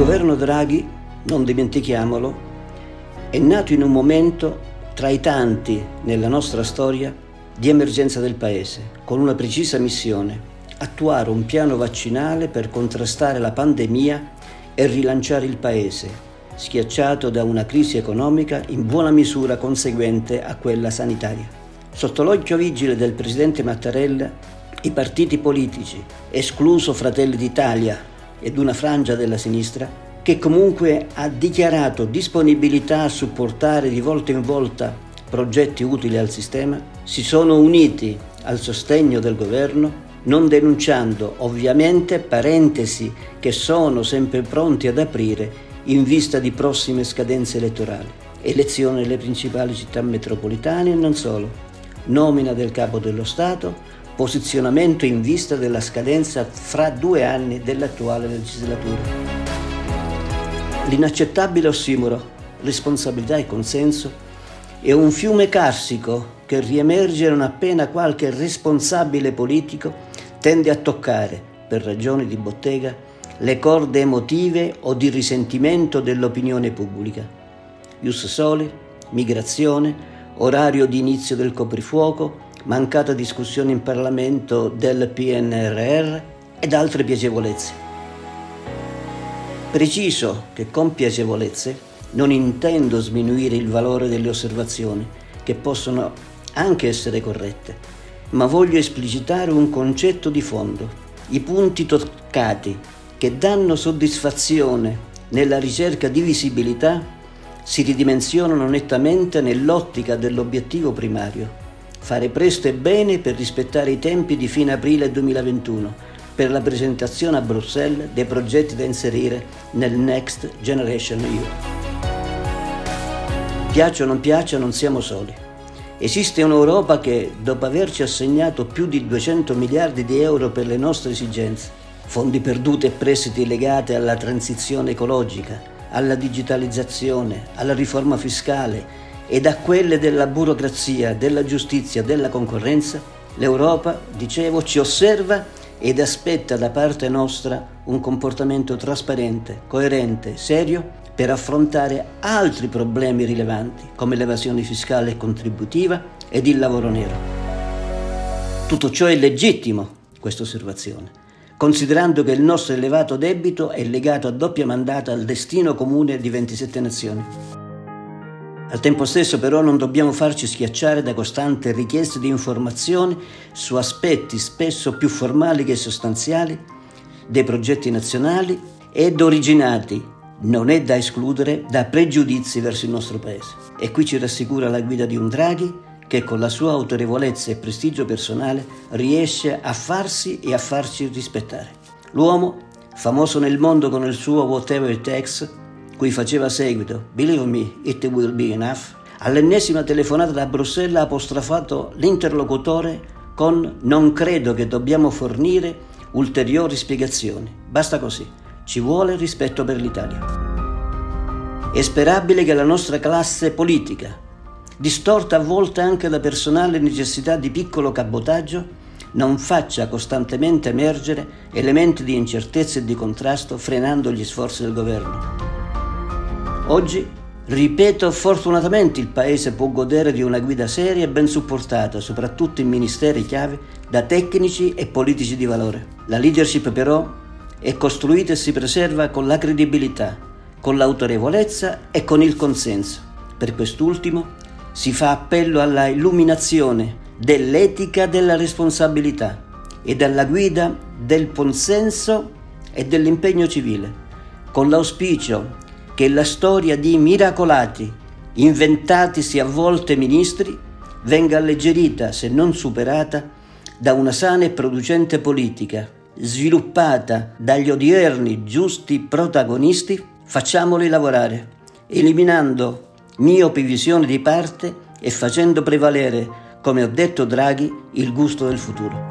governo Draghi, non dimentichiamolo, è nato in un momento tra i tanti nella nostra storia di emergenza del Paese, con una precisa missione, attuare un piano vaccinale per contrastare la pandemia e rilanciare il Paese, schiacciato da una crisi economica in buona misura conseguente a quella sanitaria. Sotto l'occhio vigile del Presidente Mattarella, i partiti politici, escluso Fratelli d'Italia ed una frangia della sinistra, che comunque ha dichiarato disponibilità a supportare di volta in volta progetti utili al sistema, si sono uniti al sostegno del governo non denunciando ovviamente parentesi che sono sempre pronti ad aprire in vista di prossime scadenze elettorali, elezioni nelle principali città metropolitane e non solo, nomina del capo dello Stato, posizionamento in vista della scadenza fra due anni dell'attuale legislatura. L'inaccettabile ossimoro, responsabilità e consenso è un fiume carsico che riemerge non appena qualche responsabile politico tende a toccare, per ragioni di bottega, le corde emotive o di risentimento dell'opinione pubblica. Ius soli, migrazione, orario di inizio del coprifuoco, mancata discussione in Parlamento del PNRR ed altre piacevolezze. Preciso che con piacevolezze non intendo sminuire il valore delle osservazioni, che possono anche essere corrette, ma voglio esplicitare un concetto di fondo, i punti toccati che danno soddisfazione nella ricerca di visibilità si ridimensionano nettamente nell'ottica dell'obiettivo primario, fare presto e bene per rispettare i tempi di fine aprile 2021 per la presentazione a Bruxelles dei progetti da inserire nel Next Generation EU. Piaccia o non piaccia, non siamo soli. Esiste un'Europa che, dopo averci assegnato più di 200 miliardi di euro per le nostre esigenze, fondi perduti e prestiti legati alla transizione ecologica, alla digitalizzazione, alla riforma fiscale ed a quelle della burocrazia, della giustizia, della concorrenza, l'Europa, dicevo, ci osserva ed aspetta da parte nostra un comportamento trasparente, coerente, serio per affrontare altri problemi rilevanti come l'evasione fiscale e contributiva ed il lavoro nero. Tutto ciò è legittimo, questa osservazione, considerando che il nostro elevato debito è legato a doppia mandata al destino comune di 27 nazioni. Al tempo stesso però non dobbiamo farci schiacciare da costanti richieste di informazioni su aspetti spesso più formali che sostanziali dei progetti nazionali ed originati non è da escludere da pregiudizi verso il nostro Paese. E qui ci rassicura la guida di un Draghi che con la sua autorevolezza e prestigio personale riesce a farsi e a farci rispettare. L'uomo, famoso nel mondo con il suo Whatever It Takes, cui faceva seguito Believe me, it will be enough, all'ennesima telefonata da Bruxelles ha apostrofato l'interlocutore con Non credo che dobbiamo fornire ulteriori spiegazioni. Basta così. Ci vuole rispetto per l'Italia. È sperabile che la nostra classe politica, distorta a volte anche da personale necessità di piccolo cabotaggio, non faccia costantemente emergere elementi di incertezza e di contrasto frenando gli sforzi del governo. Oggi, ripeto, fortunatamente il Paese può godere di una guida seria e ben supportata, soprattutto in ministeri chiave, da tecnici e politici di valore. La leadership però è costruita e si preserva con la credibilità, con l'autorevolezza e con il consenso. Per quest'ultimo si fa appello alla illuminazione dell'etica della responsabilità e dalla guida del consenso e dell'impegno civile, con l'auspicio che la storia di miracolati, inventatisi a volte ministri, venga alleggerita, se non superata, da una sana e producente politica sviluppata dagli odierni giusti protagonisti, facciamoli lavorare, eliminando miopi visioni di parte e facendo prevalere, come ho detto Draghi, il gusto del futuro.